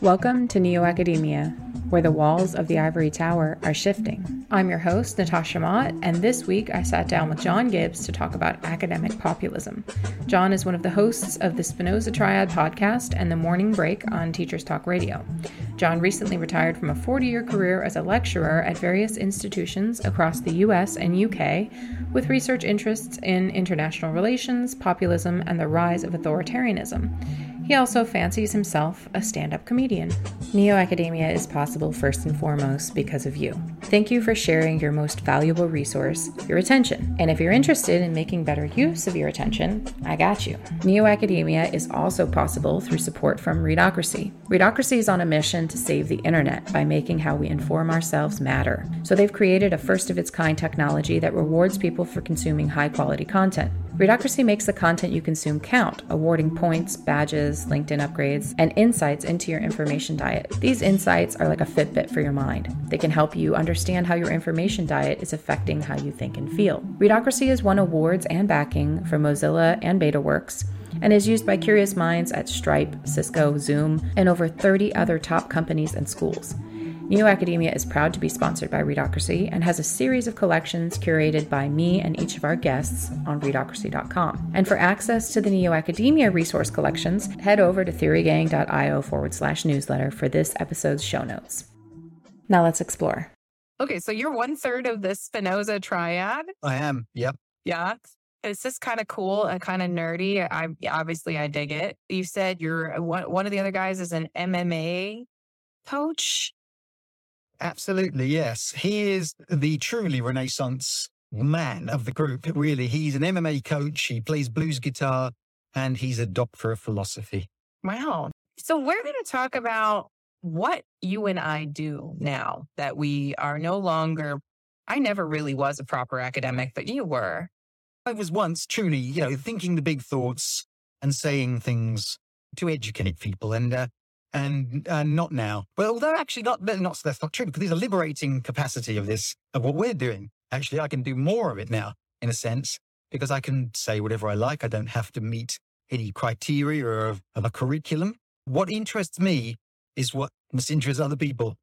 Welcome to Neo Academia, where the walls of the ivory tower are shifting. I'm your host, Natasha Mott, and this week I sat down with John Gibbs to talk about academic populism. John is one of the hosts of the Spinoza Triad podcast and the Morning Break on Teachers Talk Radio. John recently retired from a 40 year career as a lecturer at various institutions across the US and UK with research interests in international relations, populism, and the rise of authoritarianism. He also fancies himself a stand up comedian. Neo Academia is possible first and foremost because of you. Thank you for sharing your most valuable resource, your attention. And if you're interested in making better use of your attention, I got you. Neo Academia is also possible through support from Readocracy. Readocracy is on a mission to save the internet by making how we inform ourselves matter. So they've created a first of its kind technology that rewards people for consuming high quality content. Readocracy makes the content you consume count, awarding points, badges, LinkedIn upgrades, and insights into your information diet. These insights are like a Fitbit for your mind. They can help you understand how your information diet is affecting how you think and feel. Readocracy has won awards and backing from Mozilla and BetaWorks and is used by curious minds at Stripe, Cisco, Zoom, and over 30 other top companies and schools. Neo Academia is proud to be sponsored by Readocracy and has a series of collections curated by me and each of our guests on readocracy.com. And for access to the Neo Academia resource collections, head over to theorygang.io forward slash newsletter for this episode's show notes. Now let's explore. Okay, so you're one third of the Spinoza triad. I am. Yep. Yeah. It's just kind of cool and kind of nerdy. I obviously I dig it. You said you're one, one of the other guys is an MMA coach. Absolutely, yes. He is the truly Renaissance man of the group. Really, he's an MMA coach. He plays blues guitar, and he's a doctor of philosophy. Wow. So we're going to talk about what you and I do now that we are no longer. I never really was a proper academic, but you were. I was once truly, you know, thinking the big thoughts and saying things to educate people. And uh, and uh, not now. Well, although actually not, not that's not true because there's a liberating capacity of this of what we're doing. Actually, I can do more of it now in a sense because I can say whatever I like. I don't have to meet any criteria of, of a curriculum. What interests me is what must interest other people.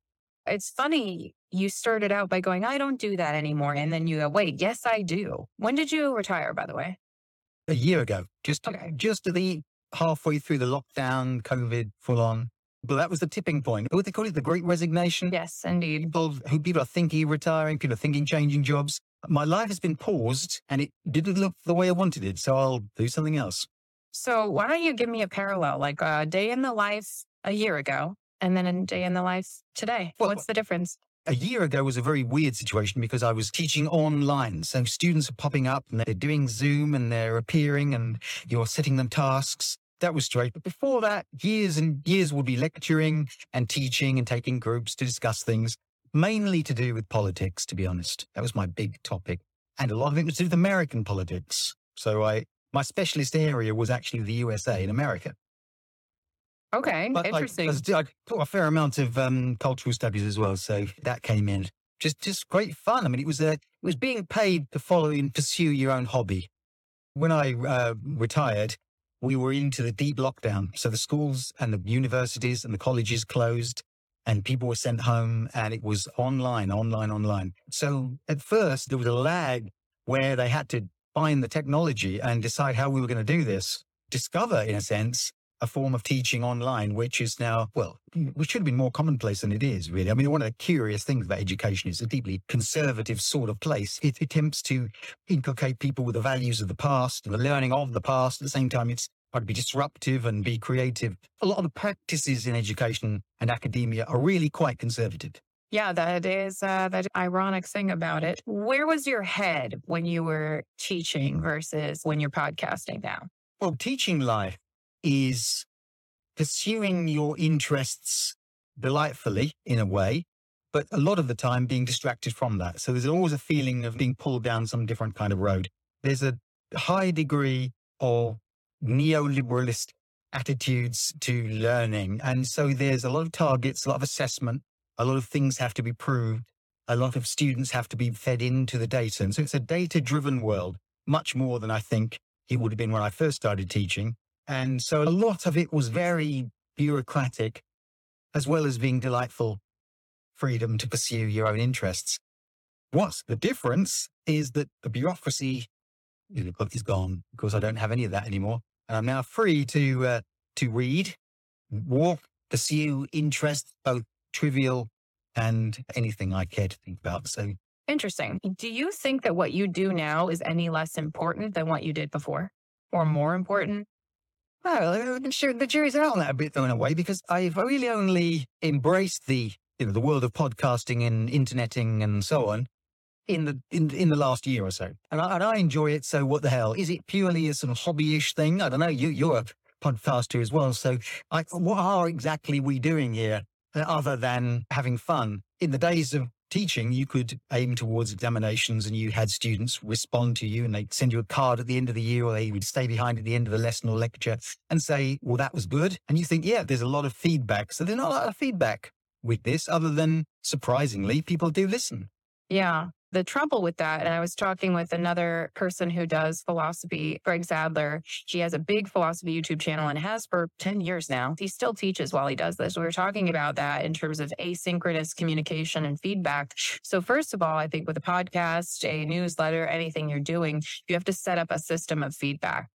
It's funny. You started out by going, I don't do that anymore. And then you go, wait, yes, I do. When did you retire, by the way? A year ago, just, okay. just the halfway through the lockdown, COVID full on. But that was the tipping point. What they call it, the great resignation. Yes, indeed. People who people are thinking retiring, people are thinking changing jobs. My life has been paused and it didn't look the way I wanted it. So I'll do something else. So why don't you give me a parallel, like a day in the life a year ago and then a day in the life today? Well, What's the difference? A year ago was a very weird situation because I was teaching online. So students are popping up and they're doing Zoom and they're appearing and you're setting them tasks that was straight. But before that, years and years would be lecturing and teaching and taking groups to discuss things, mainly to do with politics, to be honest. That was my big topic. And a lot of it was to do with American politics. So I, my specialist area was actually the USA in America. Okay, but interesting. I, I taught a fair amount of um, cultural studies as well, so that came in. Just, just great fun. I mean, it was uh, it was being paid to follow and pursue your own hobby. When I uh, retired, we were into the deep lockdown. So the schools and the universities and the colleges closed and people were sent home and it was online, online, online. So at first there was a lag where they had to find the technology and decide how we were going to do this, discover in a sense a form of teaching online, which is now, well, which should have been more commonplace than it is, really. I mean, one of the curious things about education is a deeply conservative sort of place. It attempts to inculcate people with the values of the past and the learning of the past. At the same time, it's trying to be disruptive and be creative. A lot of the practices in education and academia are really quite conservative. Yeah, that is uh, that ironic thing about it. Where was your head when you were teaching versus when you're podcasting now? Well, teaching life is pursuing your interests delightfully in a way, but a lot of the time being distracted from that. So there's always a feeling of being pulled down some different kind of road. There's a high degree of neoliberalist attitudes to learning. And so there's a lot of targets, a lot of assessment, a lot of things have to be proved. A lot of students have to be fed into the data. And so it's a data driven world, much more than I think it would have been when I first started teaching. And so a lot of it was very bureaucratic. as well as being delightful freedom to pursue your own interests. What's the difference is that the bureaucracy is gone because I don't have any of that anymore. And I'm now free to, uh, to read, walk, pursue interests, both trivial and anything I care to think about. So interesting. Do you think that what you do now is any less important than what you did before or more important? Well, sure, the jury's out on that a bit, though, in a way, because I've really only embraced the you know the world of podcasting and interneting and so on in the in in the last year or so, and I, and I enjoy it. So what the hell is it? Purely a sort of hobbyish thing? I don't know. You you're a podcaster as well, so I, what are exactly we doing here uh, other than having fun? In the days of teaching, you could aim towards examinations and you had students respond to you and they'd send you a card at the end of the year or they would stay behind at the end of the lesson or lecture and say, well, that was good. And you think, yeah, there's a lot of feedback. So there's not a lot of feedback with this other than surprisingly, people do listen. Yeah the trouble with that, and I was talking with another person who does philosophy, Greg Sadler. He has a big philosophy YouTube channel and has for 10 years now. He still teaches while he does this. We were talking about that in terms of asynchronous communication and feedback. So, first of all, I think with a podcast, a newsletter, anything you're doing, you have to set up a system of feedback,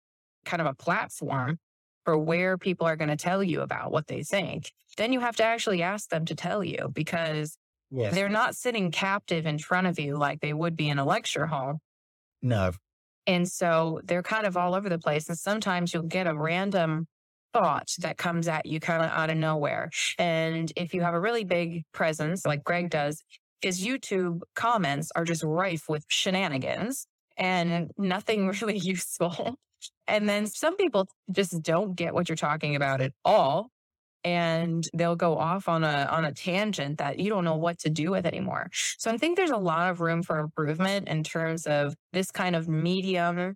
kind of a platform for where people are going to tell you about what they think. Then you have to actually ask them to tell you because Yes. They're not sitting captive in front of you like they would be in a lecture hall. No. And so they're kind of all over the place. And sometimes you'll get a random thought that comes at you kind of out of nowhere. And if you have a really big presence, like Greg does, his YouTube comments are just rife with shenanigans and nothing really useful. And then some people just don't get what you're talking about at all and they'll go off on a on a tangent that you don't know what to do with anymore. So I think there's a lot of room for improvement in terms of this kind of medium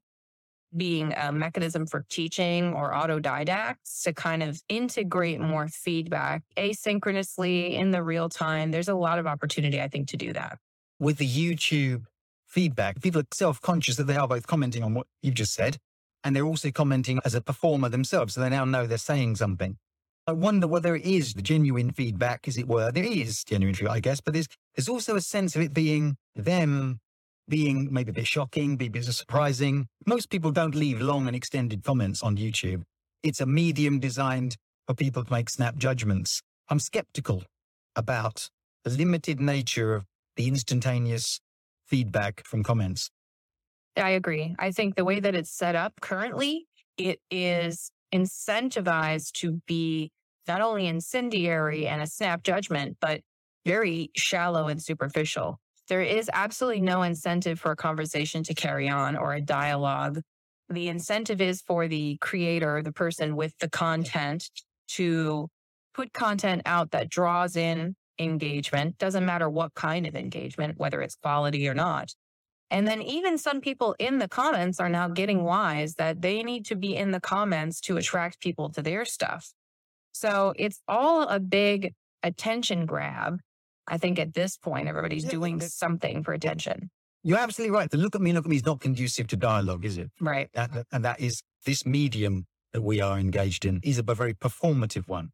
being a mechanism for teaching or autodidacts to kind of integrate more feedback asynchronously in the real time. There's a lot of opportunity, I think, to do that. With the YouTube feedback, people are self conscious that they are both commenting on what you've just said, and they're also commenting as a performer themselves. So they now know they're saying something. I wonder whether it is the genuine feedback, as it were. There is genuine feedback, I guess, but there's there's also a sense of it being them being maybe a bit shocking, maybe a bit surprising. Most people don't leave long and extended comments on YouTube. It's a medium designed for people to make snap judgments. I'm skeptical about the limited nature of the instantaneous feedback from comments. I agree. I think the way that it's set up currently, it is incentivized to be not only incendiary and a snap judgment, but very shallow and superficial. There is absolutely no incentive for a conversation to carry on or a dialogue. The incentive is for the creator, the person with the content to put content out that draws in engagement. Doesn't matter what kind of engagement, whether it's quality or not. And then even some people in the comments are now getting wise that they need to be in the comments to attract people to their stuff. So it's all a big attention grab. I think at this point, everybody's doing something for attention. You're absolutely right. The look at me, look at me is not conducive to dialogue, is it? Right. That, and that is this medium that we are engaged in is a very performative one.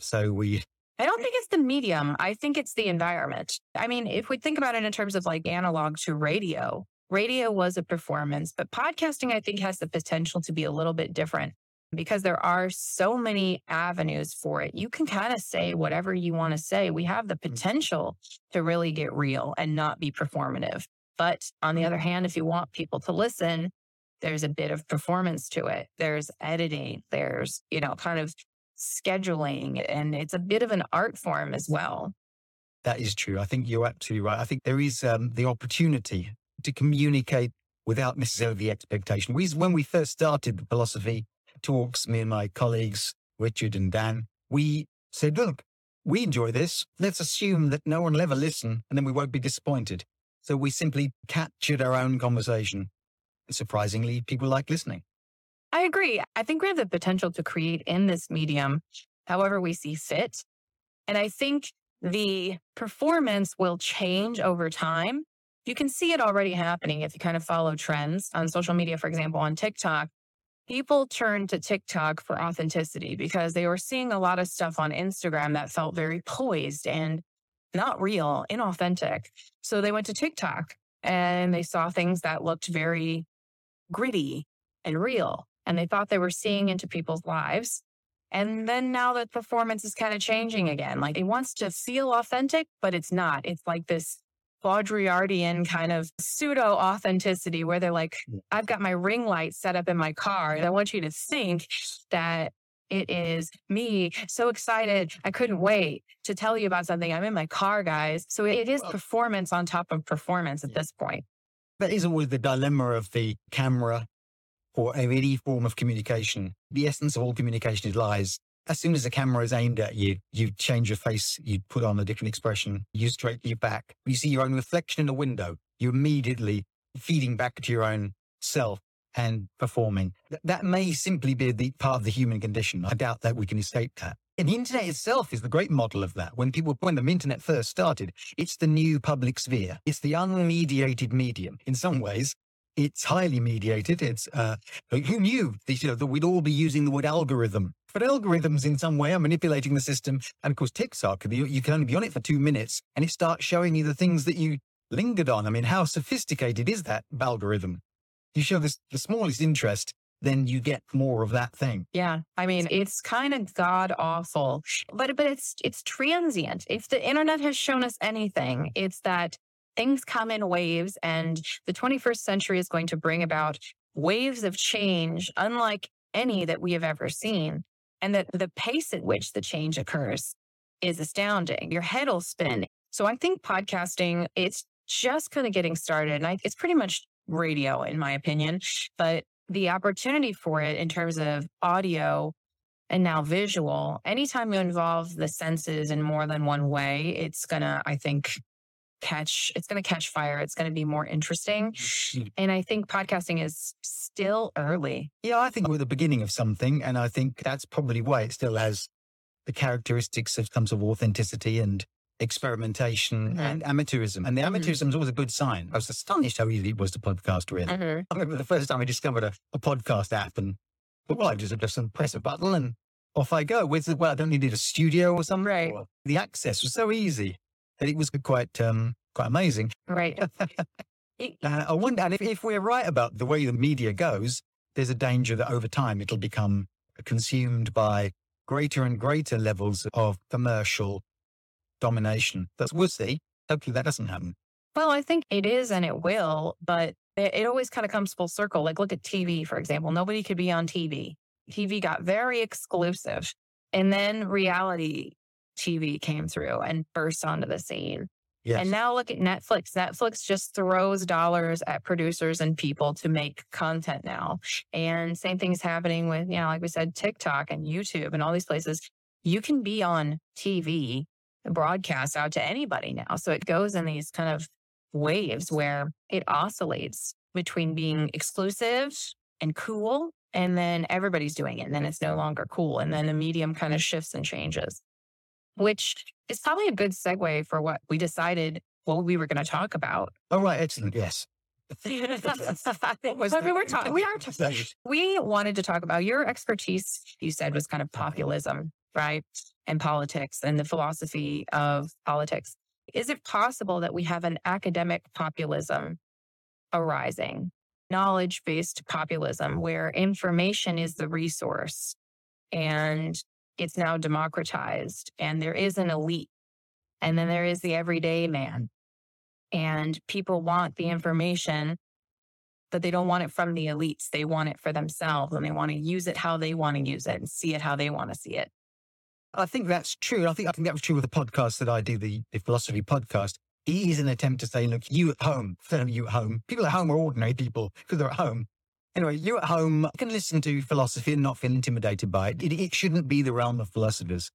So we I don't think it's the medium. I think it's the environment. I mean, if we think about it in terms of like analog to radio, radio was a performance, but podcasting, I think, has the potential to be a little bit different because there are so many avenues for it. You can kind of say whatever you want to say. We have the mm. potential to really get real and not be performative. But on the other hand, if you want people to listen, there's a bit of performance to it. There's editing. There's, you know, kind of scheduling, and it's a bit of an art form as well. That is true. I think you're absolutely right. I think there is um, the opportunity to communicate without necessarily the expectation. We, when we first started the philosophy talks, me and my colleagues, Richard and Dan, we said, look, we enjoy this. Let's assume that no one will ever listen and then we won't be disappointed. So we simply captured our own conversation. Surprisingly, people like listening. I agree. I think we have the potential to create in this medium however we see fit. And I think the performance will change over time. You can see it already happening if you kind of follow trends on social media, for example, on TikTok. people turned to TikTok for authenticity because they were seeing a lot of stuff on Instagram that felt very poised and not real, inauthentic. So they went to TikTok and they saw things that looked very gritty and real. And they thought they were seeing into people's lives. And then now the performance is kind of changing again. Like it wants to feel authentic, but it's not. It's like this Baudrillardian kind of pseudo authenticity where they're like, mm. I've got my ring light set up in my car. And I want you to think that it is me so excited. I couldn't wait to tell you about something. I'm in my car, guys. So it is performance on top of performance at this point. That is always the dilemma of the camera or any form of communication. The essence of all communication is lies as soon as the camera is aimed at you, you change your face, you put on a different expression, you straighten your back. You see your own reflection in the window. You immediately feeding back to your own self and performing. That may simply be the part of the human condition. I doubt that we can escape that. And the internet itself is the great model of that. When people, when the internet first started, it's the new public sphere. It's the unmediated medium. In some ways, it's highly mediated. It's, uh, who knew that, you know, that we'd all be using the word algorithm but algorithms in some way are manipulating the system. And of course, TikTok, you can only be on it for two minutes and it starts showing you the things that you lingered on. I mean, how sophisticated is that algorithm? You show this, the smallest interest, then you get more of that thing. Yeah. I mean, it's kind of god awful, but, but it's, it's transient. If the internet has shown us anything, it's that things come in waves and the 21st century is going to bring about waves of change, unlike any that we have ever seen and that the pace at which the change occurs is astounding. Your head will spin. So I think podcasting, it's just kind of getting started. And I, it's pretty much radio, in my opinion, but the opportunity for it in terms of audio and now visual, anytime you involve the senses in more than one way, it's to, I think, catch it's going to catch fire it's going to be more interesting mm-hmm. and i think podcasting is still early yeah i think we're the beginning of something and i think that's probably why it still has the characteristics of comes of authenticity and experimentation mm-hmm. and amateurism and the amateurism mm-hmm. is always a good sign i was astonished how easy it was to podcast really mm-hmm. i remember the first time i discovered a, a podcast app and well i just just press a button and off i go with well i don't need a studio or something right the access was so easy it was quite um, quite amazing. Right. uh, I wonder, and if, if we're right about the way the media goes, there's a danger that over time it'll become consumed by greater and greater levels of commercial domination. But we'll see. Hopefully that doesn't happen. Well, I think it is and it will, but it, it always kind of comes full circle. Like look at TV, for example. Nobody could be on TV. TV got very exclusive. And then reality TV came through and burst onto the scene. Yes. And now look at Netflix. Netflix just throws dollars at producers and people to make content now. And same thing's happening with, you know, like we said, TikTok and YouTube and all these places. You can be on TV, broadcast out to anybody now. So it goes in these kind of waves where it oscillates between being exclusive and cool. And then everybody's doing it. And then it's no longer cool. And then the medium kind of shifts and changes which is probably a good segue for what we decided what we were going to talk about. Oh, right. Excellent. Yes. we were talking. We are talking. We wanted to talk about your expertise. You said was kind of populism, right, and politics and the philosophy of politics. Is it possible that we have an academic populism arising, knowledge-based populism, where information is the resource, and it's now democratized and there is an elite and then there is the everyday man and people want the information but they don't want it from the elites they want it for themselves and they want to use it how they want to use it and see it how they want to see it. I think that's true i think i think that was true with the podcast that i do the, the philosophy podcast. It is an attempt to say look you at home you at home people at home are ordinary people because they're at home Anyway, you at home can listen to philosophy and not feel intimidated by it. It, it shouldn't be the realm of philosophers.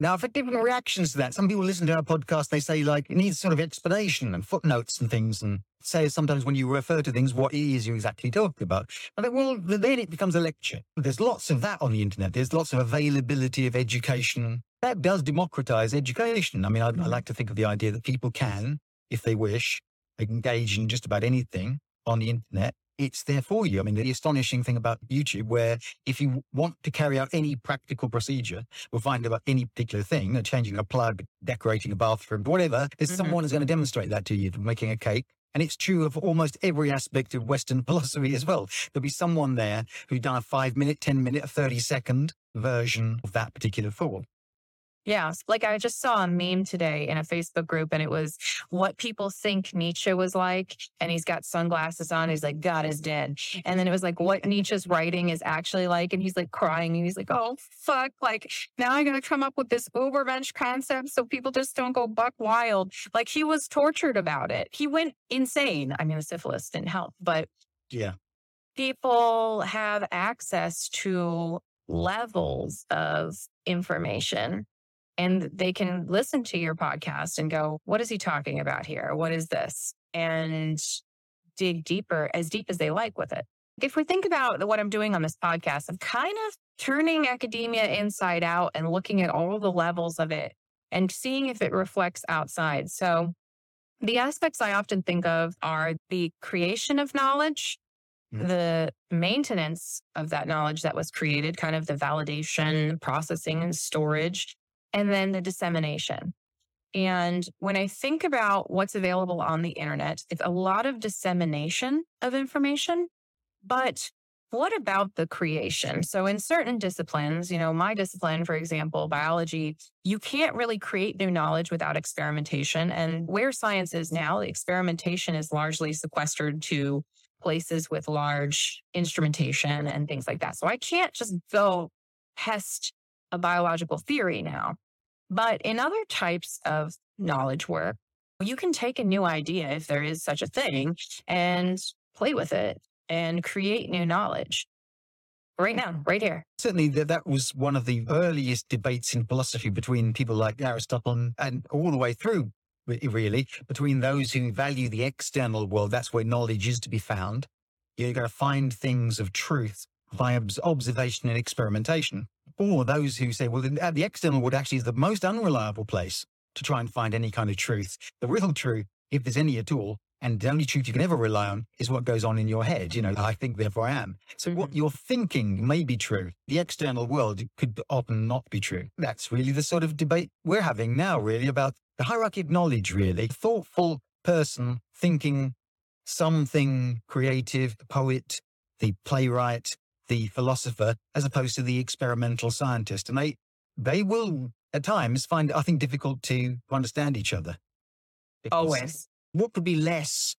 Now, I've had different reactions to that. Some people listen to our podcast, they say, like, it needs sort of explanation and footnotes and things, and say sometimes when you refer to things, what it is you exactly talking about. I think, well, then it becomes a lecture. There's lots of that on the internet. There's lots of availability of education. That does democratize education. I mean, I, I mm-hmm. like to think of the idea that people can, if they wish, engage in just about anything on the internet it's there for you. I mean, the astonishing thing about YouTube, where if you want to carry out any practical procedure or find about any particular thing, changing a plug, decorating a bathroom, whatever, there's mm-hmm. someone who's going to demonstrate that to you, making a cake. And it's true of almost every aspect of Western philosophy as well. There'll be someone there who's done a five minute, 10 minute, a 30 second version of that particular thought. Yeah. Like I just saw a meme today in a Facebook group and it was what people think Nietzsche was like. And he's got sunglasses on. He's like, God is dead. And then it was like what Nietzsche's writing is actually like. And he's like crying and he's like, oh, fuck. Like now I got to come up with this Ubermensch concept so people just don't go buck wild. Like he was tortured about it. He went insane. I mean, the syphilis didn't help, but yeah. People have access to levels of information and they can listen to your podcast and go, what is he talking about here? What is this? And dig deeper, as deep as they like with it. If we think about what I'm doing on this podcast, I'm kind of turning academia inside out and looking at all the levels of it and seeing if it reflects outside. So the aspects I often think of are the creation of knowledge, mm-hmm. the maintenance of that knowledge that was created, kind of the validation, processing, and storage, and then the dissemination. And when I think about what's available on the internet, it's a lot of dissemination of information, but what about the creation? So in certain disciplines, you know, my discipline, for example, biology, you can't really create new knowledge without experimentation. And where science is now, the experimentation is largely sequestered to places with large instrumentation and things like that. So I can't just go test a biological theory now. But in other types of knowledge work, you can take a new idea, if there is such a thing, and play with it and create new knowledge right now, right here. Certainly, that, that was one of the earliest debates in philosophy between people like Aristotle and all the way through, really, between those who value the external world. That's where knowledge is to be found. You're going to find things of truth by observation and experimentation or those who say, well, the, the external world actually is the most unreliable place to try and find any kind of truth. The real truth, if there's any at all, and the only truth you can ever rely on is what goes on in your head. You know, I think, therefore I am. So what mm-hmm. you're thinking may be true. The external world could often not be true. That's really the sort of debate we're having now, really, about the hierarchy of knowledge, really. Thoughtful person thinking something creative, the poet, the playwright, the philosopher as opposed to the experimental scientist. And they, they will at times find, I think, difficult to understand each other. Always. What could be less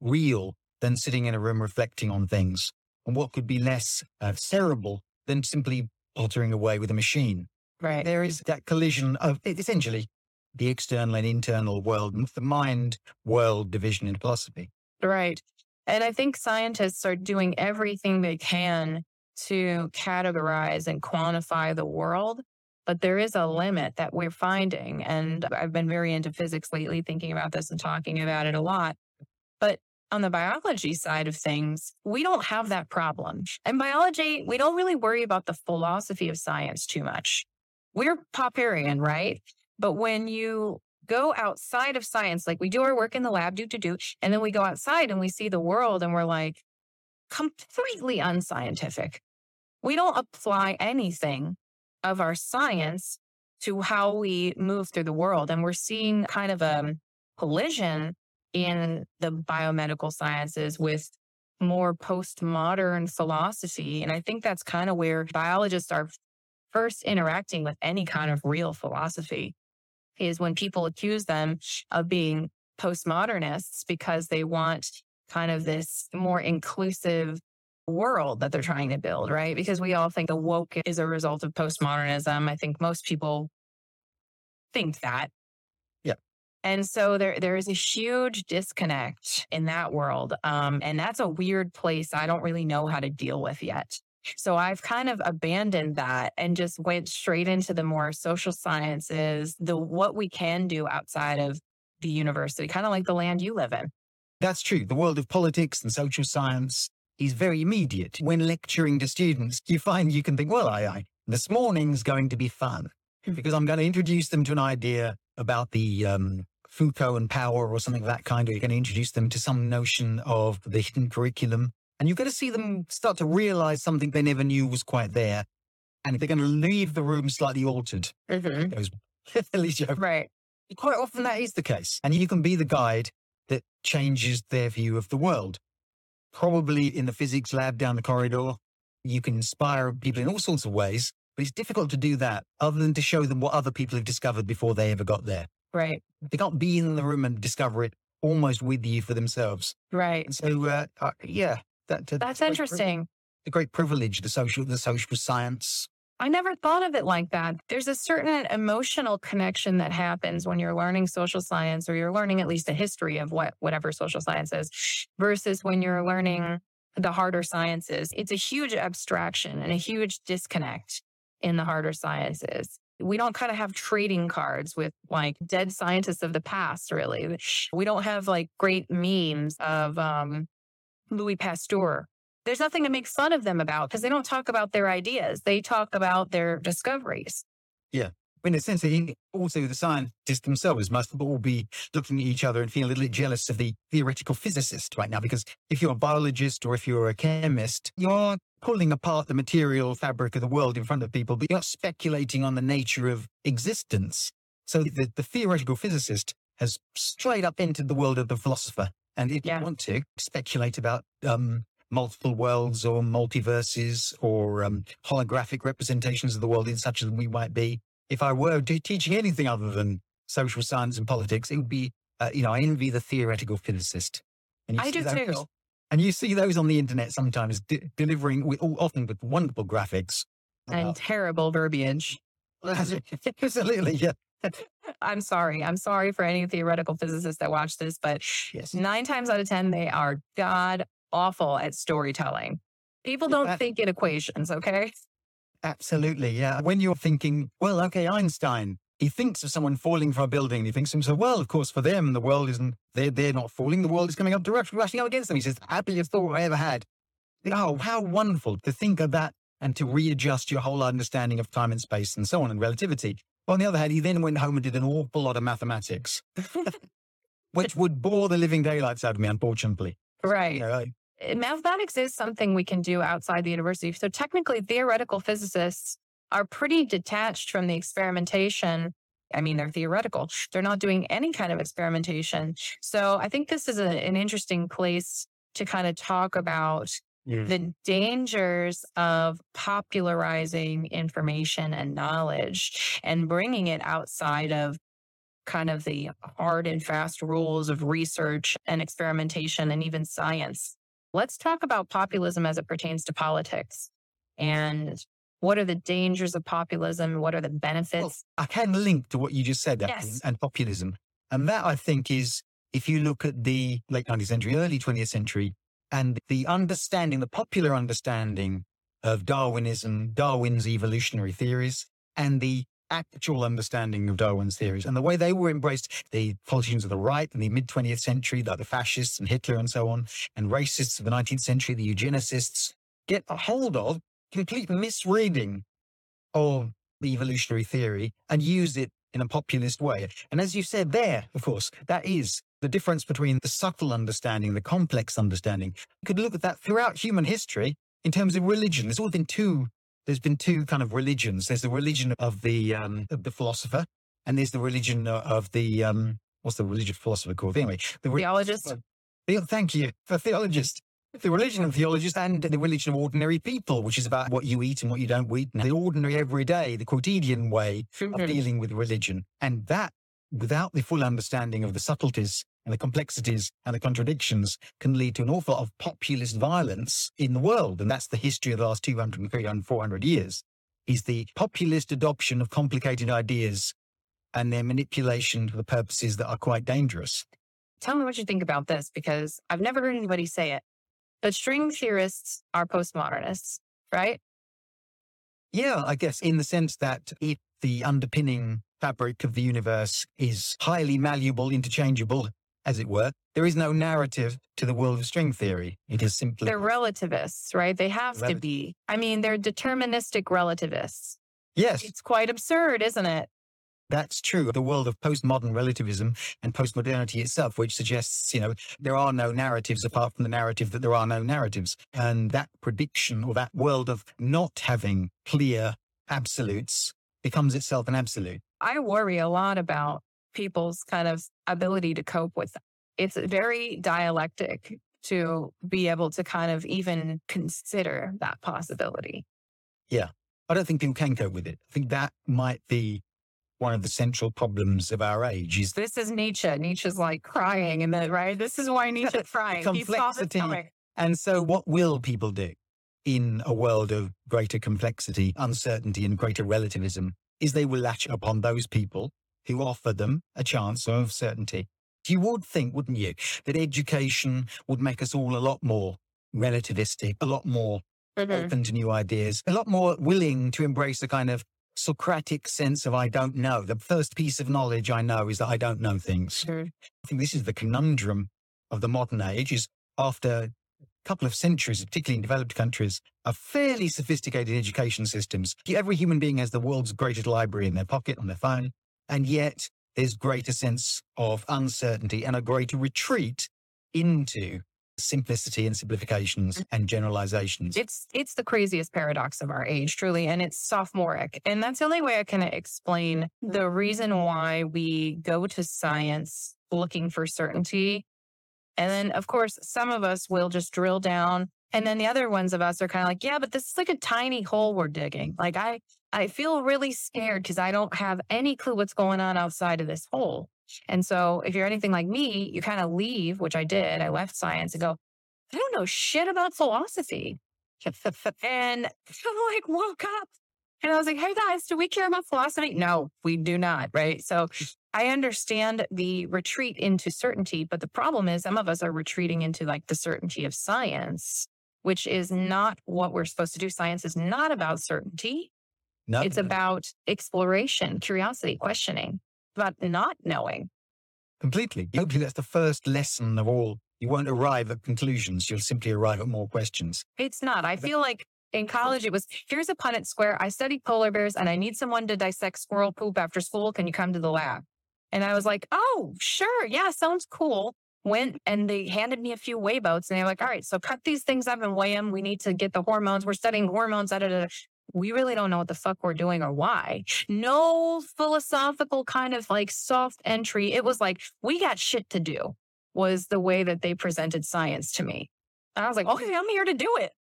real than sitting in a room reflecting on things? And what could be less uh, cerebral than simply pottering away with a machine? Right. There is that collision of essentially the external and internal world, the mind world division in philosophy. Right. And I think scientists are doing everything they can to mm-hmm. categorize and quantify the world. But there is a limit that we're finding. And I've been very into physics lately, thinking about this and talking about it a lot. But on the biology side of things, we don't have that problem. In biology, we don't really worry about the philosophy of science too much. We're Popperian, right? But when you go outside of science, like we do our work in the lab, do to do, and then we go outside and we see the world and we're like completely unscientific we don't apply anything of our science to how we move through the world. And we're seeing kind of a collision in the biomedical sciences with more postmodern philosophy. And I think that's kind of where biologists are first interacting with any kind of real philosophy is when people accuse them of being postmodernists because they want kind of this more inclusive world that they're trying to build, right? Because we all think the woke is a result of postmodernism. I think most people think that. Yeah. And so there there is a huge disconnect in that world. Um, and that's a weird place I don't really know how to deal with yet. So I've kind of abandoned that and just went straight into the more social sciences, the what we can do outside of the university, kind of like the land you live in. That's true. The world of politics and social science is very immediate. When lecturing to students, you find you can think, well, I, I this morning's going to be fun hmm. because I'm going to introduce them to an idea about the um, Foucault and power or something of that kind, or you're going to introduce them to some notion of the hidden curriculum And you've got to see them start to realize something they never knew was quite there. And they're going to leave the room slightly altered. Mm-hmm. Goes, at least you hope. Right. Quite often that is the case. And you can be the guide that changes their view of the world. Probably in the physics lab down the corridor, you can inspire people in all sorts of ways, but it's difficult to do that other than to show them what other people have discovered before they ever got there. Right. They can't be in the room and discover it almost with you for themselves. Right. And so, uh, uh, yeah, that, uh, That's interesting. The great privilege, the social, the social science. I never thought of it like that. There's a certain emotional connection that happens when you're learning social science or you're learning at least a history of what whatever social science is versus when you're learning the harder sciences. It's a huge abstraction and a huge disconnect in the harder sciences. We don't kind of have trading cards with like dead scientists of the past, really. We don't have like great memes of um, Louis Pasteur there's nothing to make fun of them about because they don't talk about their ideas. They talk about their discoveries. Yeah. In a sense, also the scientists themselves must all be looking at each other and feeling a little bit jealous of the theoretical physicist right now. Because if you're a biologist or if you're a chemist, you're pulling apart the material fabric of the world in front of people, but you're not speculating on the nature of existence. So the, the theoretical physicist has straight up entered the world of the philosopher. And if Yeah. you want to speculate about um, multiple worlds or multiverses or um, holographic representations of the world in such as we might be, if I were teaching anything other than social science and politics, it would be, uh, you know, I envy the theoretical physicist. And you I see do those- too. And you see those on the internet sometimes de- delivering, with, often with wonderful graphics. And about- terrible verbiage. Absolutely, yeah. I'm sorry. I'm sorry for any theoretical physicists that watch this, but Yes. nine times out of 10, they are god awful at storytelling. People don't that- think in equations, okay? Absolutely, yeah. When you're thinking, well, okay, Einstein, he thinks of someone falling from a building. He thinks to himself, well, of course, for them, the world isn't, they're, they're not falling. The world is coming up directly, rushing up against them. He says, happiest thought I ever had. Oh, how wonderful to think of that and to readjust your whole understanding of time and space and so on and relativity. On the other hand, he then went home and did an awful lot of mathematics, which would bore the living daylights out of me, unfortunately. Right. You know, Eh, mathematics is something we can do outside the university. So technically, theoretical physicists are pretty detached from the experimentation. I mean, they're theoretical. They're not doing any kind of experimentation. So I think this is a, an interesting place to kind of talk about mm. the dangers of popularizing information and knowledge and bringing it outside of kind of the hard and fast rules of research and experimentation and even science. Let's talk about populism as it pertains to politics and what are the dangers of populism? What are the benefits? I can link to what you just said, Yes. and populism. And that I think is, if you look at the late 19th century, early 20th century, and the understanding, the popular understanding of Darwinism, Darwin's evolutionary theories, and the actual understanding of Darwin's theories and the way they were embraced, the politicians of the right in the mid 20th century, like the fascists and Hitler and so on, and racists of the 19th century, the eugenicists, get a hold of complete misreading of the evolutionary theory and use it in a populist way. And as you said there, of course, that is the difference between the subtle understanding, the complex understanding. You could look at that throughout human history in terms of religion. There's always been two, there's been two kind of religions. There's the religion of the, um, of the philosopher and there's the religion of the, um, what's the religious philosopher called? Anyway, the re- Theologists? the- thank you, the theologist. The religion of theologists and the religion of ordinary people, which is about what you eat and what you don't eat, and the ordinary everyday, the quotidian way of dealing with religion. And that, without the full understanding of the subtleties and the complexities and the contradictions, can lead to an awful lot of populist violence in the world. And that's the history of the last 200, 300, 400 years, is the populist adoption of complicated ideas and their manipulation for the purposes that are quite dangerous. Tell me what you think about this because I've never heard anybody say it. But string theorists are postmodernists, right? Yeah, I guess in the sense that if the underpinning fabric of the universe is highly malleable, interchangeable, as it were, there is no narrative to the world of string theory. It is simply They're relativists, right? They have to be. I mean, they're deterministic relativists. yes, It's quite absurd, isn't it? That's true. The world of postmodern relativism and postmodernity itself, which suggests, you know, there are no narratives apart from the narrative that there are no narratives. And that prediction or that world of not having clear absolutes becomes itself an absolute. I worry a lot about people's kind of ability to cope with that. It's very dialectic to be able to kind of even consider that possibility. Yeah. I don't think people can cope with it. I think that might be one of the central problems of our age is this is Nietzsche. Nietzsche's like crying and then right. This is why Nietzsche's crying. complexity. And so what will people do in a world of greater complexity, uncertainty and greater relativism is they will latch upon those people who offered them a chance of certainty. You would think, wouldn't you, that education would make us all a lot more relativistic, a lot more mm-hmm. open to new ideas, a lot more willing to embrace a kind of Socratic sense of I don't know. The first piece of knowledge I know is that I don't know things. Sure. I think this is the conundrum of the modern age is after a couple of centuries, particularly in developed countries, of fairly sophisticated education systems. Every human being has the world's greatest library in their pocket, on their phone. And yet there's greater sense of uncertainty and a greater retreat into simplicity and simplifications mm. and generalizations. It's it's the craziest paradox of our age, truly, and it's sophomoric. And that's the only way I can explain the reason why we go to science looking for certainty. And then of course, some of us will just drill down. And then the other ones of us are kind of like, yeah, but this is like a tiny hole we're digging. Like I I feel really scared mm-hmm. because I don't have any clue what's going on outside of this hole. And so if you're anything like me, you kind of leave, which I did. I left science and go, I don't know shit about philosophy. and I like woke up and I was like, hey guys, do we care about philosophy? No, we do not. Right. So I understand the retreat into certainty, but the problem is some of us are retreating into like the certainty of science, which is not what we're supposed to do. Science is not about certainty. No, it's about exploration, curiosity, questioning about not knowing. Completely. Hopefully, that's the first lesson of all. You won't arrive at conclusions. You'll simply arrive at more questions. It's not. I feel like in college, it was here's a Punnett square. I study polar bears and I need someone to dissect squirrel poop after school. Can you come to the lab? And I was like, oh, sure. Yeah, sounds cool. Went and they handed me a few weigh boats and they're like, all right, so cut these things up and weigh them. We need to get the hormones. We're studying hormones. Da, da, da we really don't know what the fuck we're doing or why. No philosophical kind of like soft entry. It was like, we got shit to do, was the way that they presented science to me. And I was like, okay, I'm here to do it.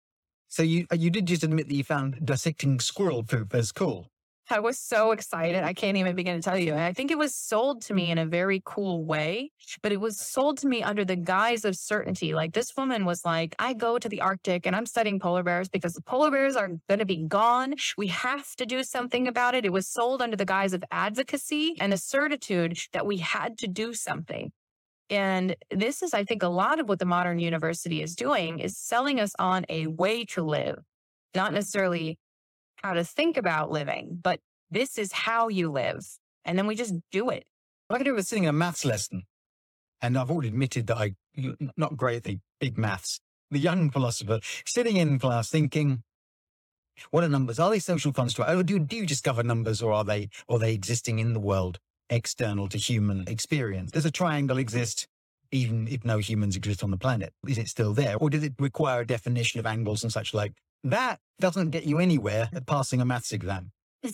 So you uh, you did just admit that you found dissecting squirrel poop as cool. I was so excited. I can't even begin to tell you. I think it was sold to me in a very cool way, but it was sold to me under the guise of certainty. Like this woman was like, I go to the Arctic and I'm studying polar bears because the polar bears are going to be gone. We have to do something about it. It was sold under the guise of advocacy and a certitude that we had to do something. And this is, I think, a lot of what the modern university is doing is selling us on a way to live, not necessarily how to think about living, but this is how you live. And then we just do it. What I could was sitting in a maths lesson, and I've already admitted that I not great at the big maths. The young philosopher sitting in class thinking, what are numbers? Are they social constructs? Or do, do you discover numbers or are they, or they existing in the world external to human experience? Does a triangle exist even if no humans exist on the planet? Is it still there? Or does it require a definition of angles and such like? That doesn't get you anywhere at passing a maths exam.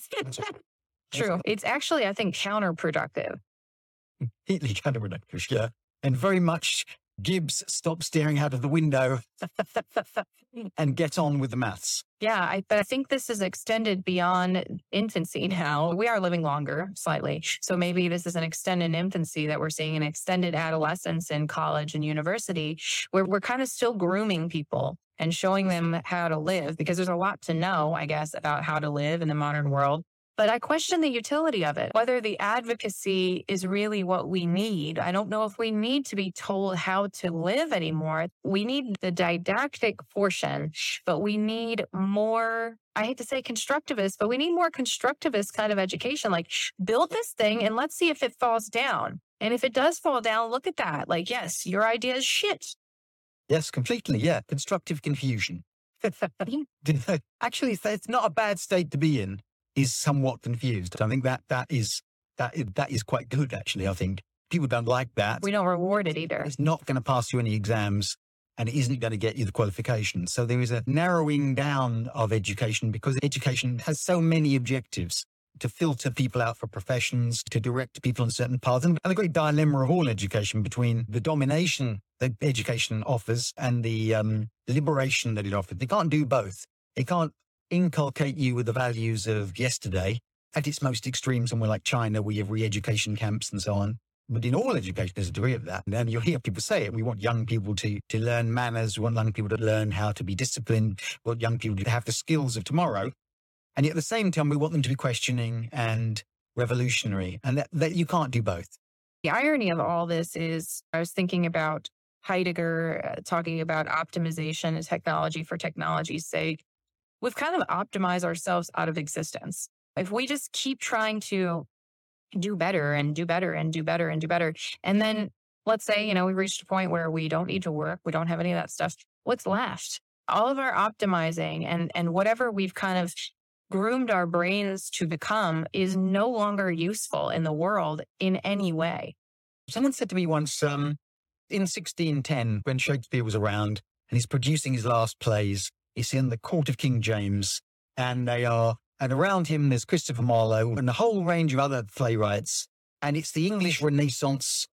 True. It's actually, I think, counterproductive. Completely counterproductive, yeah. And very much Gibbs stop staring out of the window and get on with the maths. Yeah, I, but I think this is extended beyond infancy now. We are living longer slightly. So maybe this is an extended infancy that we're seeing an extended adolescence in college and university where we're kind of still grooming people and showing them how to live because there's a lot to know, I guess, about how to live in the modern world. But I question the utility of it, whether the advocacy is really what we need. I don't know if we need to be told how to live anymore. We need the didactic portion, but we need more. I hate to say constructivist, but we need more constructivist kind of education. Like build this thing and let's see if it falls down. And if it does fall down, look at that. Like, yes, your idea is shit. Yes, completely. Yeah. Constructive confusion. Actually, it's not a bad state to be in is somewhat confused. I think that that is That, that is quite good, actually, I think. People don't like that. We don't reward it either. It's not going to pass you any exams and it isn't going to get you the qualifications. So there is a narrowing down of education because education has so many objectives to filter people out for professions, to direct people in certain paths. And the great dilemma of all education between the domination that education offers and the um, liberation that it offers. They can't do both. It can't inculcate you with the values of yesterday at its most extreme, somewhere like China, where you have re-education camps and so on. But in all education, there's a degree of that. And you'll hear people say it. We want young people to, to learn manners. We want young people to learn how to be disciplined. We want young people to have the skills of tomorrow. And yet at the same time, we want them to be questioning and revolutionary. And that, that you can't do both. The irony of all this is I was thinking about Heidegger uh, talking about optimization and technology for technology's sake. We've kind of optimized ourselves out of existence. If we just keep trying to do better and do better and do better and do better. And then let's say, you know, we reached a point where we don't need to work, we don't have any of that stuff. What's left? All of our optimizing and and whatever we've kind of groomed our brains to become is no longer useful in the world in any way. Someone said to me once, um, in 1610, when Shakespeare was around and he's producing his last plays, he's in the court of King James and they are and around him, there's Christopher Marlowe and a whole range of other playwrights. And it's the English Renaissance.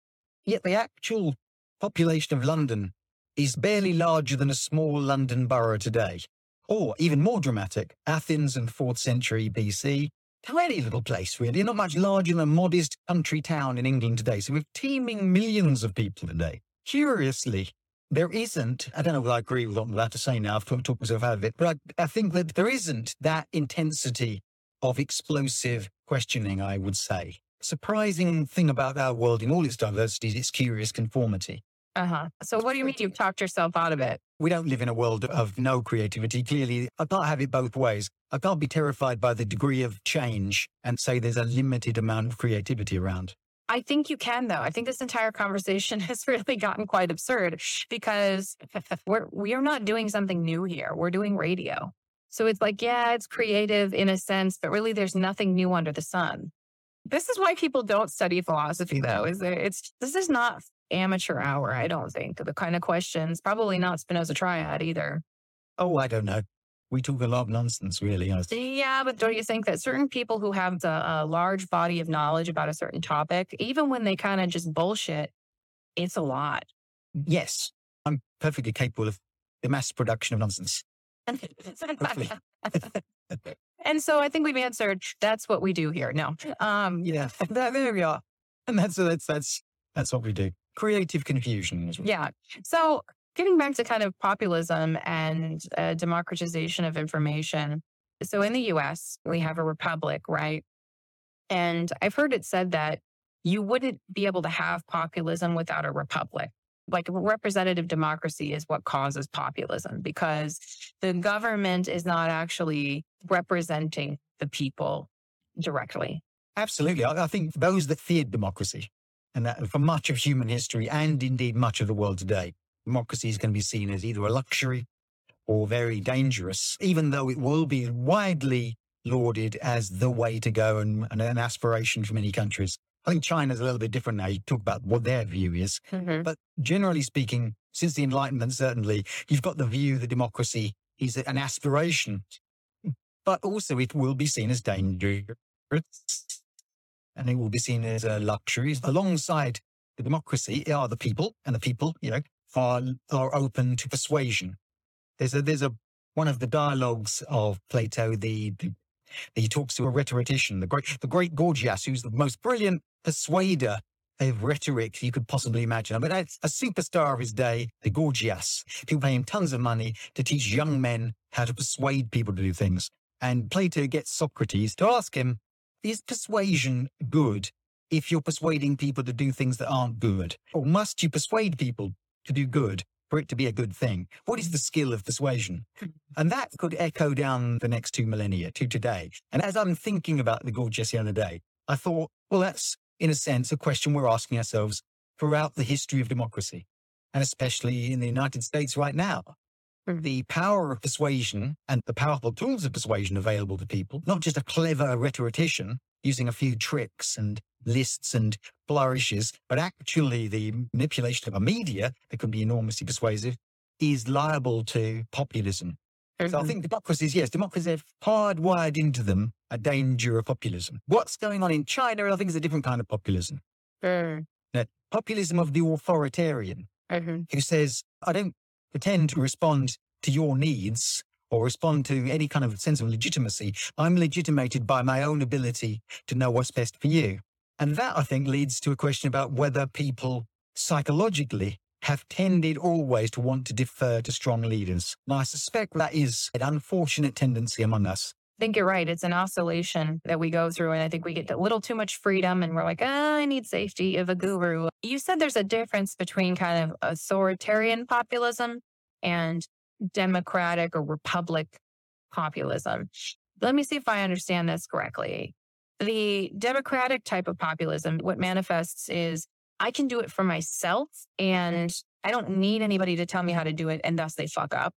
Yet the actual population of London is barely larger than a small London borough today. Or even more dramatic, Athens in fourth century BC. Tiny little place, really, not much larger than a modest country town in England today. So we're teeming millions of people today. Curiously, there isn't, I don't know what I agree with what I'm about to say now, I've talked, talked myself out of it, but I, I think that there isn't that intensity of explosive questioning, I would say. Surprising thing about our world in all its diversity is its curious conformity. Uh huh. So, what do you mean you've talked yourself out of it? We don't live in a world of no creativity. Clearly, I can't have it both ways. I can't be terrified by the degree of change and say there's a limited amount of creativity around. I think you can, though. I think this entire conversation has really gotten quite absurd because we're we are not doing something new here. We're doing radio. So it's like, yeah, it's creative in a sense, but really there's nothing new under the sun. This is why people don't study philosophy, mm-hmm. though, is that it's this is not amateur hour, I don't think. The kind of questions, probably not Spinoza triad either. Oh, I don't know we talk a lot of nonsense, really. Yeah, but don't you think that certain people who have a, a large body of knowledge about a certain topic, even when they kind of just bullshit, it's a lot. Yes, I'm perfectly capable of the mass production of nonsense. and so I think we've answered. That's what we do here. No, um, yeah, there we are, and that's that's that's that's what we do. Creative confusion. Yeah. So getting back to kind of populism and uh, democratization of information. So in the US, we have a republic, right? And I've heard it said that you wouldn't be able to have populism without a republic. Like representative democracy is what causes populism because the government is not actually representing the people directly. Absolutely. I, I think those that feared democracy, and that for much of human history and indeed much of the world today, democracy is going to be seen as either a luxury or very dangerous, even though it will be widely lauded as the way to go and, and an aspiration for many countries. I think China's a little bit different now. You talk about what their view is. Mm-hmm. But generally speaking, since the Enlightenment, certainly, you've got the view that democracy is an aspiration, but also it will be seen as dangerous and it will be seen as a luxury. Alongside the democracy are the people, and the people, you know, are, are open to persuasion. There's a, there's a, one of the dialogues of Plato, the, the he talks to a rhetorician, the great, the great Gorgias, who's the most brilliant persuader of rhetoric you could possibly imagine. I mean, a superstar of his day, the Gorgias. People pay him tons of money to teach young men how to persuade people to do things. And Plato gets Socrates to ask him, is persuasion good if you're persuading people to do things that aren't good? Or must you persuade people to do good for it to be a good thing? What is the skill of persuasion? And that could echo down the next two millennia to today. And as I'm thinking about the Gorgias the other day, I thought, well, that's in a sense a question we're asking ourselves throughout the history of democracy, and especially in the United States right now. The power of persuasion and the powerful tools of persuasion available to people, not just a clever rhetorician using a few tricks and lists and flourishes, but actually the manipulation of a media that can be enormously persuasive is liable to populism. Mm-hmm. So I mm-hmm. think democracies, yes, democracies have hardwired into them a danger of populism. What's going on in China, I think, is a different kind of populism. Mm. Now, populism of the authoritarian, mm-hmm. who says, I don't pretend to respond to your needs or respond to any kind of sense of legitimacy. I'm legitimated by my own ability to know what's best for you. And that, I think, leads to a question about whether people psychologically have tended always to want to defer to strong leaders. And I suspect that is an unfortunate tendency among us. I think you're right. It's an oscillation that we go through. And I think we get a little too much freedom and we're like, ah, I need safety of a guru. You said there's a difference between kind of authoritarian populism and democratic or republic populism. Let me see if I understand this correctly. The democratic type of populism, what manifests is I can do it for myself mm-hmm. and I don't need anybody to tell me how to do it and thus they fuck up.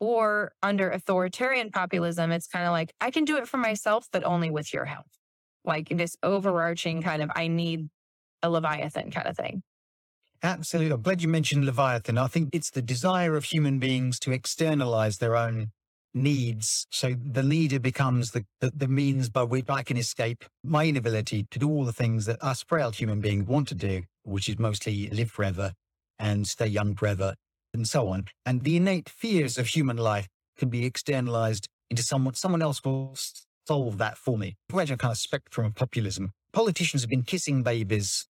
Or under authoritarian populism, it's kind of like I can do it for myself, but only with your help. Like this overarching kind of I need a Leviathan kind of thing. Absolutely. I'm glad you mentioned Leviathan. I think it's the desire of human beings to externalize their own needs. So the leader becomes the, the, the, means by which I can escape my inability to do all the things that us frail human beings want to do, which is mostly live forever and stay young forever and so on. And the innate fears of human life can be externalized into someone, someone else will solve that for me. Imagine a kind of spectrum of populism. Politicians have been kissing babies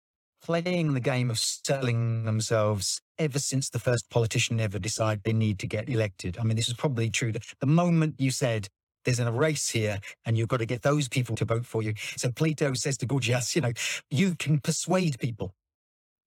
playing the game of selling themselves ever since the first politician ever decided they need to get elected. I mean, this is probably true. The moment you said there's a race here and you've got to get those people to vote for you. So Plato says to Gorgias, you know, you can persuade people,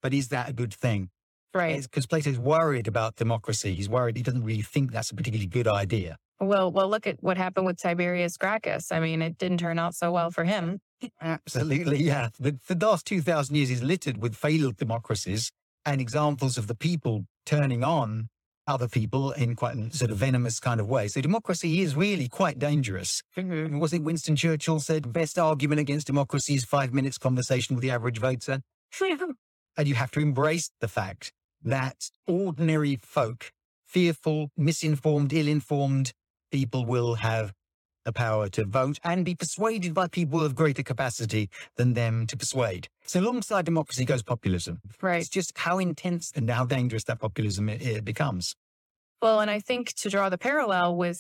but is that a good thing? Right. Because Plato's worried about democracy. He's worried he doesn't really think that's a particularly good idea. Well, well, look at what happened with Tiberius Gracchus. I mean, it didn't turn out so well for him. Absolutely, yeah. The, the last 2,000 years is littered with failed democracies and examples of the people turning on other people in quite a sort of venomous kind of way. So democracy is really quite dangerous. Mm-hmm. Was it Winston Churchill said, best argument against democracy is five minutes conversation with the average voter? and you have to embrace the fact that ordinary folk, fearful, misinformed, ill-informed people will have the power to vote and be persuaded by people of greater capacity than them to persuade. So alongside democracy goes populism. Right. It's just how intense and how dangerous that populism it, it becomes. Well, and I think to draw the parallel with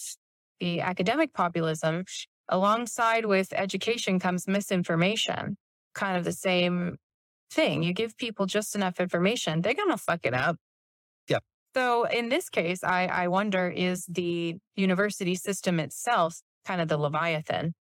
the academic populism, alongside with education comes misinformation, kind of the same thing. You give people just enough information, they're going to fuck it up. Yeah. So in this case, I, I wonder is the university system itself kind of the Leviathan.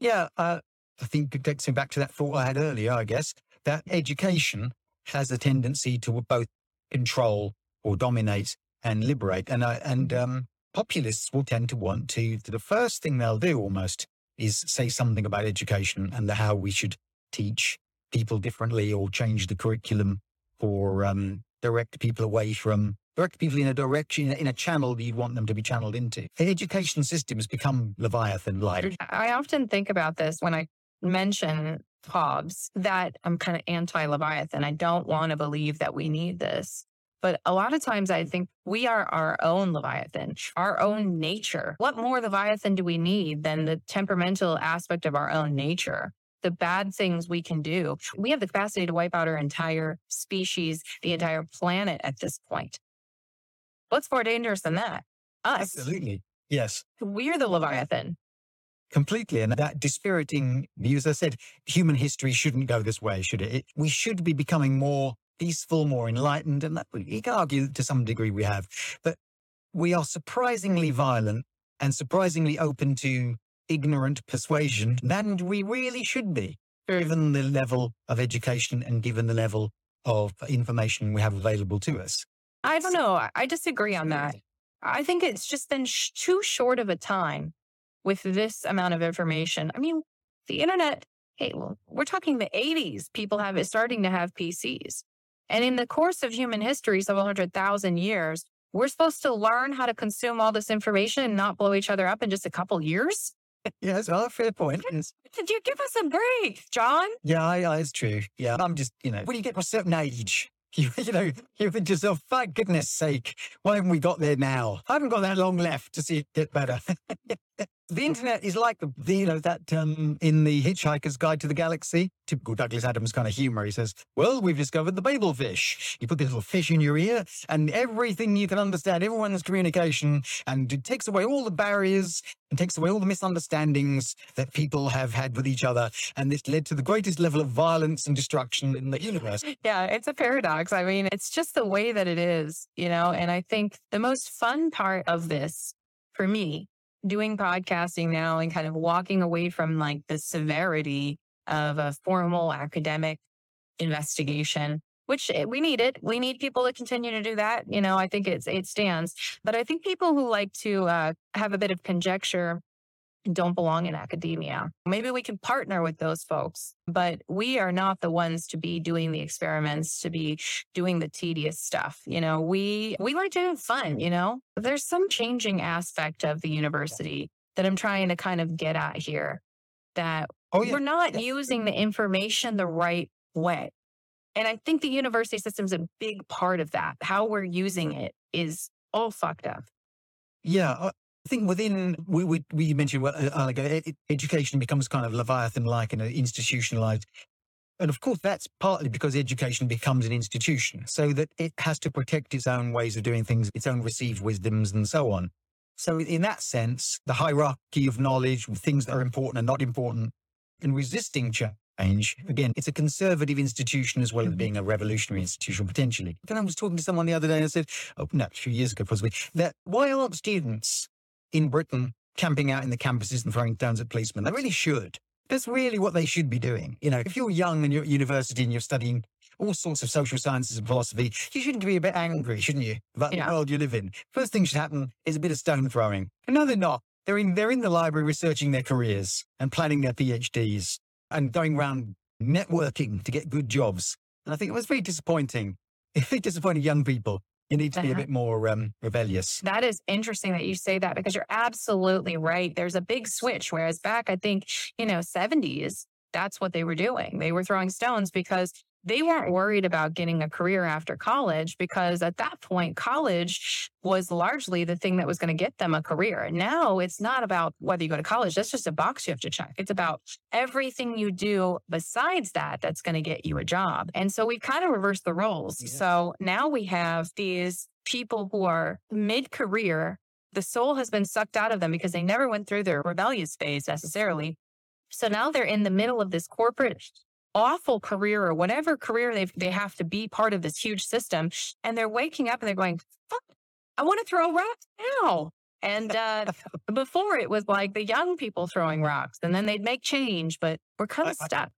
Yeah, uh, I think it takes me back to that thought I had earlier, I guess, that education has a tendency to both control or dominate and liberate. And, uh, and um, populists will tend to want to, the first thing they'll do almost is say something about education and the, how we should teach people differently or change the curriculum or um, direct people away from direct people in a direction, in a channel that you want them to be channeled into. The education system has become Leviathan-like. I often think about this when I mention Hobbes, that I'm kind of anti-Leviathan. I don't want to believe that we need this. But a lot of times I think we are our own Leviathan, our own nature. What more Leviathan do we need than the temperamental aspect of our own nature? The bad things we can do. We have the capacity to wipe out our entire species, the entire planet at this point. What's more dangerous than that? Us. Absolutely. Yes. We're the Leviathan. Completely. And that dispiriting view, as I said, human history shouldn't go this way, should it? it we should be becoming more peaceful, more enlightened. And that, you can argue to some degree we have. But we are surprisingly violent and surprisingly open to ignorant persuasion than we really should be, given the level of education and given the level of information we have available to us. I don't know. I disagree on that. I think it's just been sh- too short of a time with this amount of information. I mean, the internet, hey, well, we're talking the 80s, people have it starting to have PCs. And in the course of human history, several hundred thousand years, we're supposed to learn how to consume all this information and not blow each other up in just a couple years. Yes, oh, fair point. Yes. Did you give us a break, John? Yeah, I, I, it's true. Yeah, I'm just, you know, when you get to a certain age, you, you know, you think to yourself, for goodness sake, why haven't we got there now? I haven't got that long left to see it get better. the internet is like the, the, you know that um, in the Hitchhiker's Guide to the Galaxy, typical Douglas Adams kind of humor. He says, "Well, we've discovered the Babel fish. You put this little fish in your ear, and everything you can understand, everyone's communication, and it takes away all the barriers and takes away all the misunderstandings that people have had with each other, and this led to the greatest level of violence and destruction in the universe." Yeah, it's a paradox. I mean, it's just the way that it is, you know. And I think the most fun part of this for me doing podcasting now and kind of walking away from like the severity of a formal academic investigation which eh, we need it. We need people to continue to do that. You know, I think it's it stands. But I think people who like to uh, have a bit of conjecture don't belong in academia. Maybe we can partner with those folks, but we are not the ones to be doing the experiments, to be doing the tedious stuff. You know, we we like to have fun, you know. There's some changing aspect of the university that I'm trying to kind of get at here that oh, yeah. we're not yeah. using the information the right way. And I think the university system is a big part of that. How we're using it is all fucked up. Yeah, uh, I think within we we, we mentioned well, uh, education becomes kind of leviathan-like and institutionalized, and of course that's partly because education becomes an institution, so that it has to protect its own ways of doing things, its own received wisdoms, and so on. So in that sense, the hierarchy of knowledge, things that are important and not important, and resisting change. Again, it's a conservative institution as well as being a revolutionary institution potentially. Then I was talking to someone the other day and I said, oh, no, a few years ago possibly, that why aren't students in Britain camping out in the campuses and throwing stones at policemen. They really should. That's really what they should be doing. You know, if you're young and you're at university and you're studying all sorts of social sciences and philosophy, you shouldn't be a bit angry, shouldn't you, about yeah. the world you live in? First thing should happen is a bit of stone throwing. And no, they're not. They're in, they're in the library researching their careers and planning their PhDs and going around networking to get good jobs. And I think it was very disappointing. Very disappointing young people you need to be a uh-huh. bit more um, rebellious. That is interesting that you say that because you're absolutely right. There's a big switch. Whereas back, I think, you know, 70s, that's what they were doing. They were throwing stones because they weren't worried about getting a career after college because at that point, college was largely the thing that was going to get them a career. Now it's not about whether you go to college. That's just a box you have to check. It's about everything you do besides that that's going to get you a job. And so we've kind of reversed the roles. Yeah. So now we have these people who are mid career. The soul has been sucked out of them because they never went through their rebellious phase necessarily. So now they're in the middle of this corporate awful career or whatever career they they have to be part of this huge system, and they're waking up and they're going, "Fuck, I want to throw rocks now." And uh, before it was like the young people throwing rocks, and then they'd make change, but we're kind of stuck.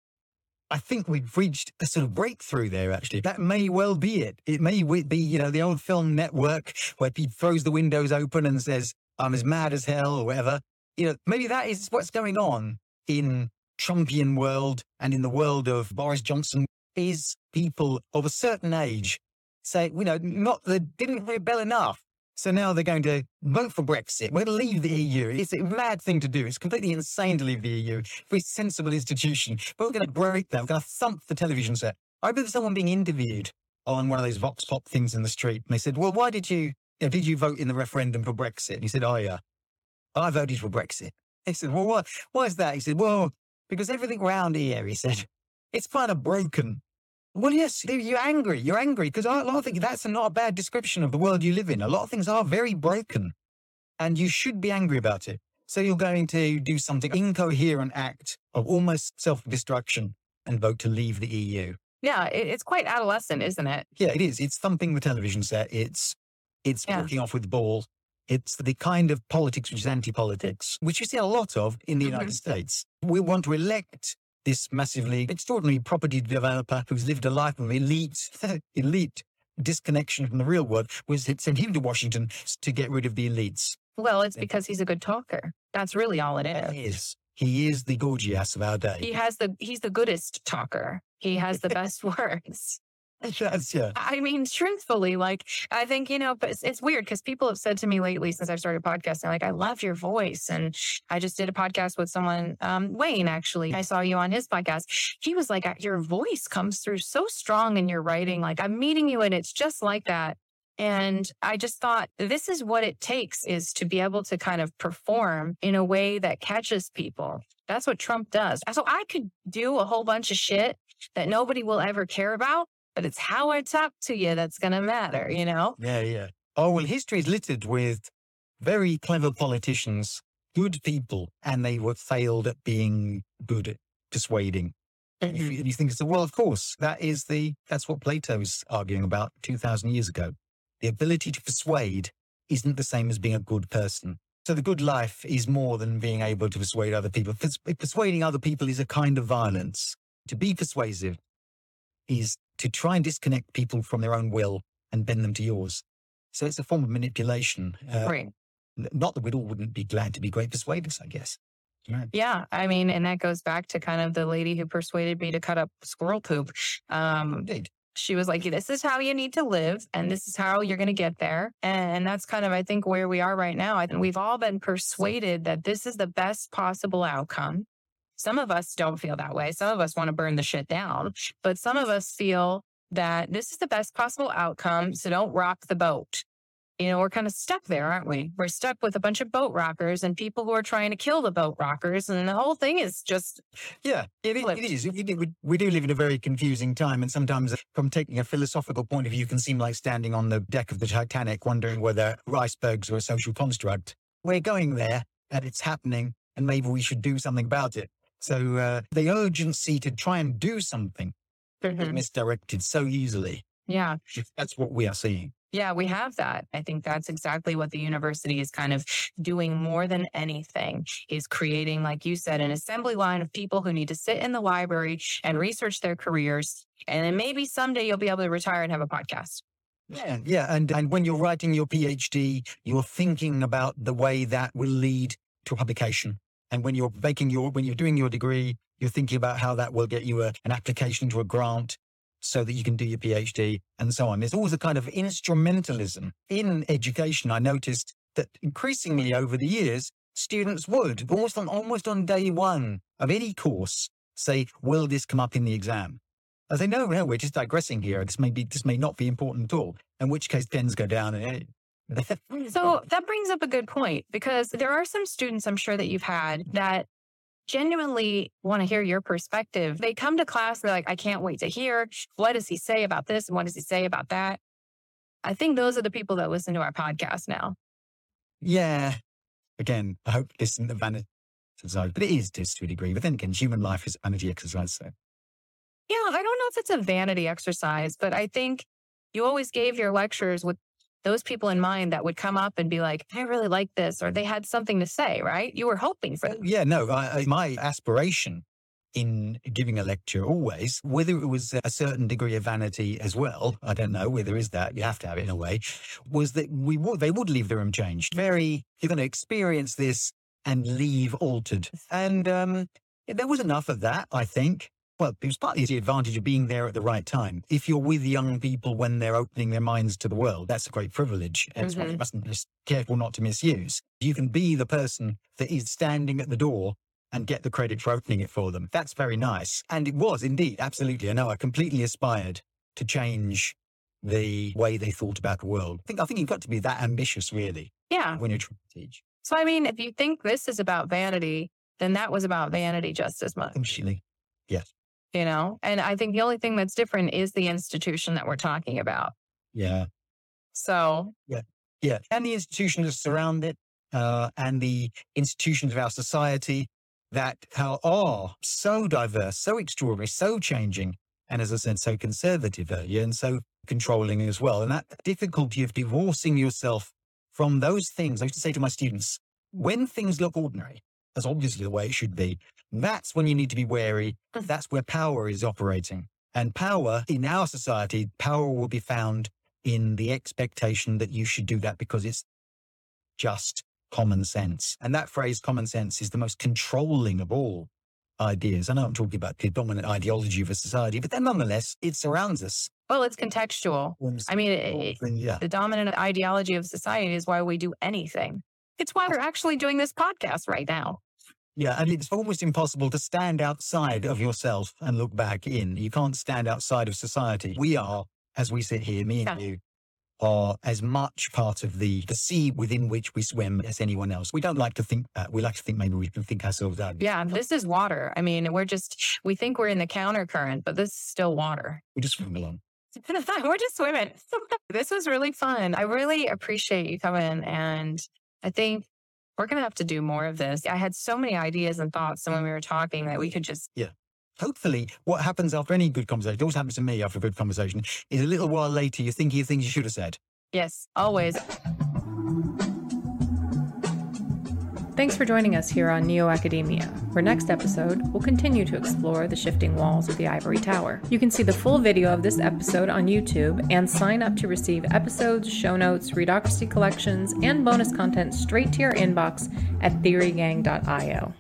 I think we've reached a sort of breakthrough there, actually. That may well be it. It may be, you know, the old film network where he throws the windows open and says, I'm as mad as hell or whatever. You know, maybe that is what's going on in Trumpian world and in the world of Boris Johnson is people of a certain age say, you know, not they didn't rebel enough. So now they're going to vote for Brexit. We're going to leave the EU. It's a mad thing to do. It's completely insane to leave the EU. It's a sensible institution. But we're going to break that. We're going to thump the television set. I remember someone being interviewed on one of those Vox Pop things in the street. And they said, well, why did you, you know, did you vote in the referendum for Brexit? And he said, oh, yeah. I voted for Brexit. They said, well, why, why is that? He said, well, because everything around here, he said, it's kind of broken. Well, yes, you're angry. You're angry because a lot of things, that's not a bad description of the world you live in. A lot of things are very broken and you should be angry about it. So you're going to do something incoherent act of almost self-destruction and vote to leave the EU. Yeah, it's quite adolescent, isn't it? Yeah, it is. It's thumping the television set. It's it's yeah. walking off with the ball. It's the kind of politics which is anti-politics, which you see a lot of in the United mm-hmm. States. We want to elect this massively extraordinary property developer who's lived a life of elite, elite disconnection from the real world, was sent him to Washington to get rid of the elites. Well, it's because he's a good talker. That's really all it is. He is. He is the Gorgias of our day. He has the he's the goodest talker. He has the best words. That's yeah. I mean, truthfully, like I think you know, it's, it's weird because people have said to me lately since I've started podcasting, like I love your voice, and I just did a podcast with someone, um, Wayne. Actually, I saw you on his podcast. He was like, your voice comes through so strong in your writing. Like I'm meeting you, and it's just like that. And I just thought this is what it takes is to be able to kind of perform in a way that catches people. That's what Trump does. So I could do a whole bunch of shit that nobody will ever care about, but it's how I talk to you that's going to matter, you know? Yeah, yeah. Oh, well, history is littered with very clever politicians, good people, and they were failed at being good at persuading. Mm-hmm. You, you think, well, of course, that is the, that's what Plato's arguing about 2000 years ago. The ability to persuade isn't the same as being a good person. So the good life is more than being able to persuade other people. Persuading other people is a kind of violence. To be persuasive is to try and disconnect people from their own will and bend them to yours. So it's a form of manipulation. Uh, right. Not that we'd all wouldn't be glad to be great persuaders, I guess. Right. Yeah. I mean, and that goes back to kind of the lady who persuaded me to cut up squirrel poop. Um, Indeed she was like, this is how you need to live and this is how you're going to get there. And that's kind of, I think, where we are right now. I think we've all been persuaded that this is the best possible outcome. Some of us don't feel that way. Some of us want to burn the shit down, but some of us feel that this is the best possible outcome. So don't rock the boat you know, we're kind of stuck there, aren't we? We're stuck with a bunch of boat rockers and people who are trying to kill the boat rockers. And the whole thing is just. Yeah, it, it is. We, we do live in a very confusing time. And sometimes, uh, from taking a philosophical point of view, can seem like standing on the deck of the Titanic, wondering whether icebergs are a social construct. We're going there and it's happening, and maybe we should do something about it. So uh, the urgency to try and do something mm-hmm. is misdirected so easily. Yeah. That's what we are seeing. Yeah, we have that. I think that's exactly what the university is kind of doing more than anything is creating, like you said, an assembly line of people who need to sit in the library and research their careers. And then maybe someday you'll be able to retire and have a podcast. Yeah, yeah. And, and when you're writing your PhD, you're thinking about the way that will lead to publication. And when you're making your, when you're doing your degree, you're thinking about how that will get you a, an application to a grant so that you can do your PhD and so on. There's always a kind of instrumentalism in education. I noticed that increasingly over the years, students would almost on, almost on day one of any course say, will this come up in the exam? I say, no, no, we're just digressing here. This may be, this may not be important at all. In which case pens go down and eh, so that brings up a good point because there are some students I'm sure that you've had that genuinely want to hear your perspective. They come to class, they're like, I can't wait to hear what does he say about this and what does he say about that. I think those are the people that listen to our podcast now. Yeah. Again, I hope this isn't a vanity exercise, but it is to, to a degree. But then again, human life is vanity exercise. So. Yeah, I don't know if it's a vanity exercise, but I think you always gave your lectures with those people in mind that would come up and be like, I really like this, or they had something to say, right? You were hoping for. Yeah, no, I, my aspiration in giving a lecture always, whether it was a certain degree of vanity as well, I don't know whether is that, you have to have it in a way, was that we would, they would leave the room changed. Very, you're going to experience this and leave altered. And um, there was enough of that, I think well, it was partly the advantage of being there at the right time. If you're with young people when they're opening their minds to the world, that's a great privilege. And it's mm-hmm. what you mustn't be careful not to misuse. You can be the person that is standing at the door and get the credit for opening it for them. That's very nice. And it was indeed, absolutely. I know I completely aspired to change the way they thought about the world. I think, I think you've got to be that ambitious, really. Yeah. When you're trying to teach. So, I mean, if you think this is about vanity, then that was about vanity just as much. Yes you know? And I think the only thing that's different is the institution that we're talking about. Yeah. So, yeah. Yeah. And the institutions that surround it, uh, and the institutions of our society that are so diverse, so extraordinary, so changing. And as I said, so conservative earlier and so controlling as well. And that difficulty of divorcing yourself from those things. I used to say to my students, when things look ordinary, that's obviously the way it should be. That's when you need to be wary. Mm. That's where power is operating. And power in our society, power will be found in the expectation that you should do that because it's just common sense. And that phrase, common sense, is the most controlling of all ideas. I know I'm talking about the dominant ideology of a society, but then nonetheless, it surrounds us. Well, it's contextual. I mean, it, yeah. the dominant ideology of society is why we do anything. It's why we're actually doing this podcast right now. Yeah, and it's almost impossible to stand outside of yourself and look back in. You can't stand outside of society. We are, as we sit here, me and yeah. you, are as much part of the, the sea within which we swim as anyone else. We don't like to think that. We like to think maybe we can think ourselves out. Yeah, this is water. I mean, we're just, we think we're in the counter current, but this is still water. We just swim along. we're just swimming. this was really fun. I really appreciate you coming. And I think we're going to have to do more of this. I had so many ideas and thoughts And when we were talking that we could just yeah hopefully what happens after any good conversation, it always happens to me after a good conversation, is a little while later you're thinking of things you should have said. Yes, always. Thanks for joining us here on Neo Academia, where next episode we'll continue to explore the shifting walls of the Ivory Tower. You can see the full video of this episode on YouTube and sign up to receive episodes, show notes, Readocracy collections, and bonus content straight to your inbox at theorygang.io.